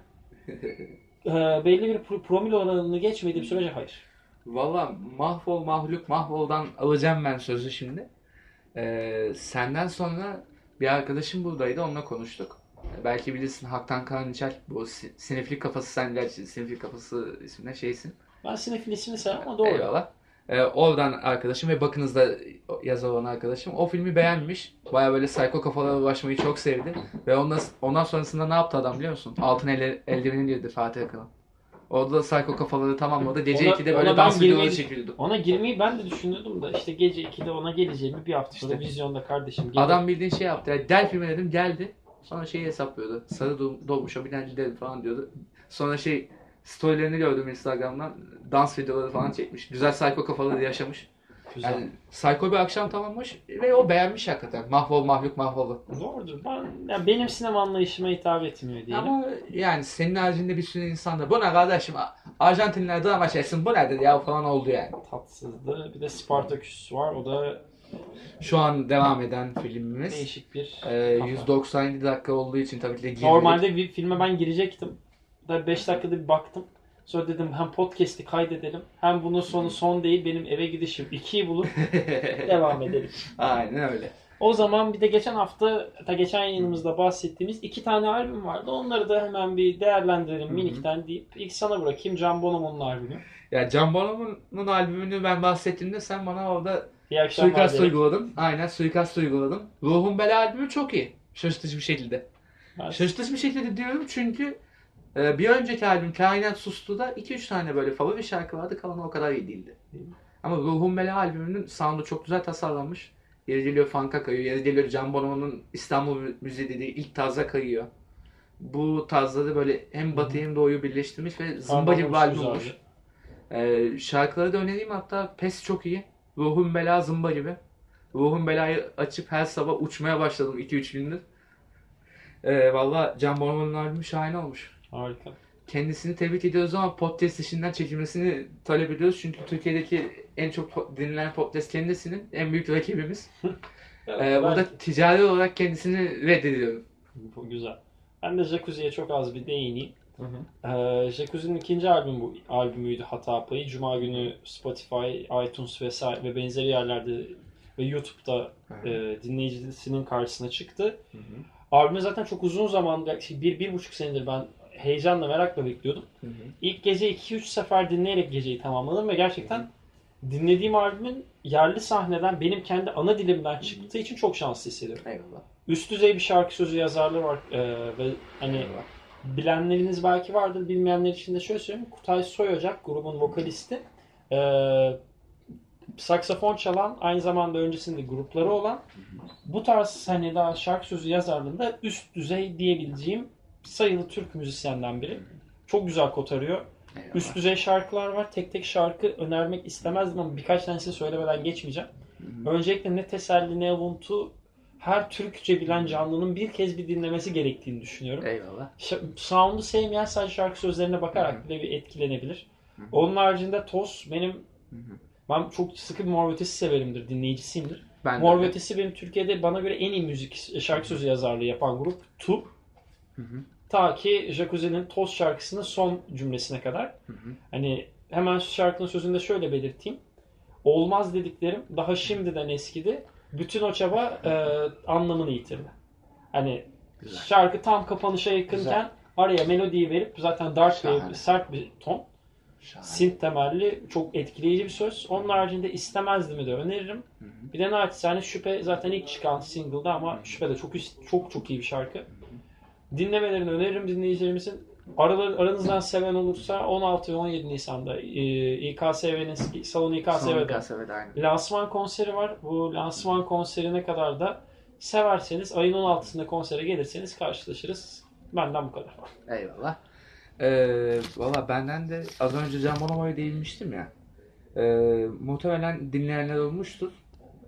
E, belli bir pro- promil oranını geçmediğim sürece hayır. Valla mahvol mahluk mahvoldan alacağım ben sözü şimdi. Ee, senden sonra bir arkadaşım buradaydı onunla konuştuk. Belki bilirsin Haktan Karaniçel bu si- sineflik kafası sen gerçi sineflik kafası isminde şeysin. Ben sinefil ismini sevmem ama doğru. Eyvallah. Ee, oradan arkadaşım ve bakınızda yazar olan arkadaşım o filmi beğenmiş. Baya böyle psycho kafalara ulaşmayı çok sevdi. Ve ondan, ondan sonrasında ne yaptı adam biliyor musun? Altın el, eldiveni girdi Fatih Akın'a. Orada da psycho kafaları tamamladı. Gece Ona- 2'de ona böyle dans videoları çekildi. Ona girmeyi ben de düşünüyordum da işte gece 2'de ona geleceğimi bir hafta sonra İşte. vizyonda kardeşim. gelir. Adam bildiğin şey yaptı. Ya, del filmi dedim geldi. Sonra şeyi hesaplıyordu. Sarı o bilenci dedim falan diyordu. Sonra şey storylerini gördüm Instagram'dan. Dans videoları falan çekmiş. Güzel psycho kafaları yaşamış. Güzel. Yani psycho bir akşam tamamlamış ve o beğenmiş hakikaten. Mahvol mahluk mahvolu. Doğrudur. Ben, ya benim sinema anlayışıma hitap etmiyor diyelim. Ama yani senin haricinde bir sürü insan da bu ne kardeşim Arjantinler drama çeksin bu nedir ya falan oldu yani. Tatsızdı. Bir de Spartaküs var. O da Şu an devam eden filmimiz. değişik bir Ee, kafa. 197 dakika olduğu için tabii ki de girmedik. Normalde bir filme ben girecektim. Da 5 dakikada bir baktım. Sonra dedim hem podcast'i kaydedelim hem bunun sonu son değil benim eve gidişim 2'yi bulup (laughs) devam edelim. Aynen öyle. O zaman bir de geçen hafta, ta geçen yayınımızda bahsettiğimiz iki tane albüm vardı. Onları da hemen bir değerlendirelim minikten deyip ilk sana bırakayım Can Bonomo'nun albümü. Ya Can Bonomo'nun albümünü ben bahsettiğimde sen bana orada İyi akşamlar suikast diyerek. uyguladın. Aynen suikast uyguladın. Ruhun Bela albümü çok iyi. Şaşırtıcı bir şekilde. Ben- Şaşırtıcı bir şekilde diyorum çünkü e, bir önceki albüm Kainat Sustu'da 2-3 tane böyle favori şarkı vardı. Kalanı o kadar iyi değildi. Ama Ruhum Bela albümünün sound'u çok güzel tasarlanmış. Yeri geliyor funk'a kayıyor. Yeri geliyor Can Bonomo'nun İstanbul Müziği dediği ilk tarza kayıyor. Bu tarzları böyle hem batı hem doğuyu birleştirmiş ve zımba gibi bir albüm olmuş. Ee, şarkıları da önereyim hatta Pes çok iyi. Ruhum Bela zımba gibi. Ruhum Bela'yı açıp her sabah uçmaya başladım 2-3 gündür. Ee, Valla Can Bonomo'nun albümü şahane olmuş. Harika. Kendisini tebrik ediyoruz ama podcast dışından çekilmesini talep ediyoruz. Çünkü Türkiye'deki en çok dinlenen podcast kendisinin en büyük rakibimiz. (laughs) Evet, Ee, ben- burada ticari olarak kendisini reddediyorum. Bu güzel. Ben de Jacuzzi'ye çok az bir değineyim. Ee, Jacuzzi'nin ikinci albümü bu albümüydü Hata Payı. Cuma günü Spotify, iTunes vesaire ve benzeri yerlerde ve YouTube'da e, dinleyicisinin karşısına çıktı. Albümü zaten çok uzun zaman, bir, bir buçuk senedir ben heyecanla, merakla bekliyordum. İlk gece 2-3 sefer dinleyerek geceyi tamamladım ve gerçekten dinlediğim albümün yerli sahneden benim kendi ana dilimden çıktığı için çok şanslı hissediyorum. Eyvallah. Üst düzey bir şarkı sözü yazarlığı var e, ve hani Eyvallah. Bilenleriniz belki vardır, bilmeyenler için de şöyle söyleyeyim. Kutay Soyocak grubun vokalisti. Ee, saksafon çalan, aynı zamanda öncesinde grupları olan bu tarz hani daha şarkı sözü yazarlığında üst düzey diyebileceğim sayılı Türk müzisyenden biri. Çok güzel kotarıyor. Eyvallah. Üst düzey şarkılar var. Tek tek şarkı önermek istemezdim ama birkaç tanesini söylemeden geçmeyeceğim. Öncelikle ne teselli ne avuntu her Türkçe bilen canlının bir kez bir dinlemesi gerektiğini düşünüyorum. Eyvallah. Ş- sound'u sevmeyen sadece şarkı sözlerine bakarak bile bir etkilenebilir. Onun haricinde Toz benim ben çok sıkı bir Mor Ötesi severimdir, dinleyicisiyimdir. Ben de Mor öyle. Ötesi benim Türkiye'de bana göre en iyi müzik şarkı sözü yazarlığı yapan grup TUB. Ta ki Jacuzzi'nin Toz şarkısının son cümlesine kadar. Hani hemen şarkının sözünde şöyle belirteyim. Olmaz dediklerim daha şimdiden eskidi. Bütün o çaba e, anlamını yitirdi. Hani Güzel. şarkı tam kapanışa yakınken Güzel. araya melodiyi verip zaten dark ve sert bir ton. Şahane. Synth temelli çok etkileyici bir söz. Onun haricinde istemezdi de öneririm. Bir de naçizane Şüphe zaten ilk çıkan single'da ama Şüphe de çok çok çok iyi bir şarkı. Dinlemelerini öneririm dinleyicilerimizin. Aralar, aranızdan seven olursa 16 ve 17 Nisan'da e, İKSV'nin salonu İKSV'de aynı. lansman konseri var. Bu lansman konserine kadar da severseniz ayın 16'sında konsere gelirseniz karşılaşırız. Benden bu kadar. Eyvallah. Ee, Valla benden de az önce Can Bonomo'ya değinmiştim ya. Ee, muhtemelen dinleyenler olmuştur.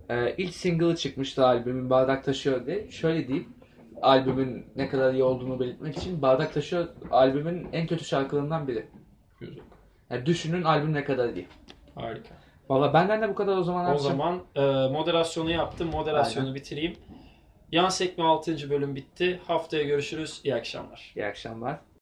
Ee, ilk single'ı çıkmıştı albümün Bardak Taşıyor diye. Şöyle diyeyim. Albümün ne kadar iyi olduğunu belirtmek için Bardak Taşıyor albümün en kötü şarkılarından biri. Güzel. Yani düşünün albüm ne kadar iyi. Harika. Valla benden de bu kadar o zaman. O Erçin. zaman e, moderasyonu yaptım. Moderasyonu bitireyim. Yan sekme 6. bölüm bitti. Haftaya görüşürüz. İyi akşamlar. İyi akşamlar.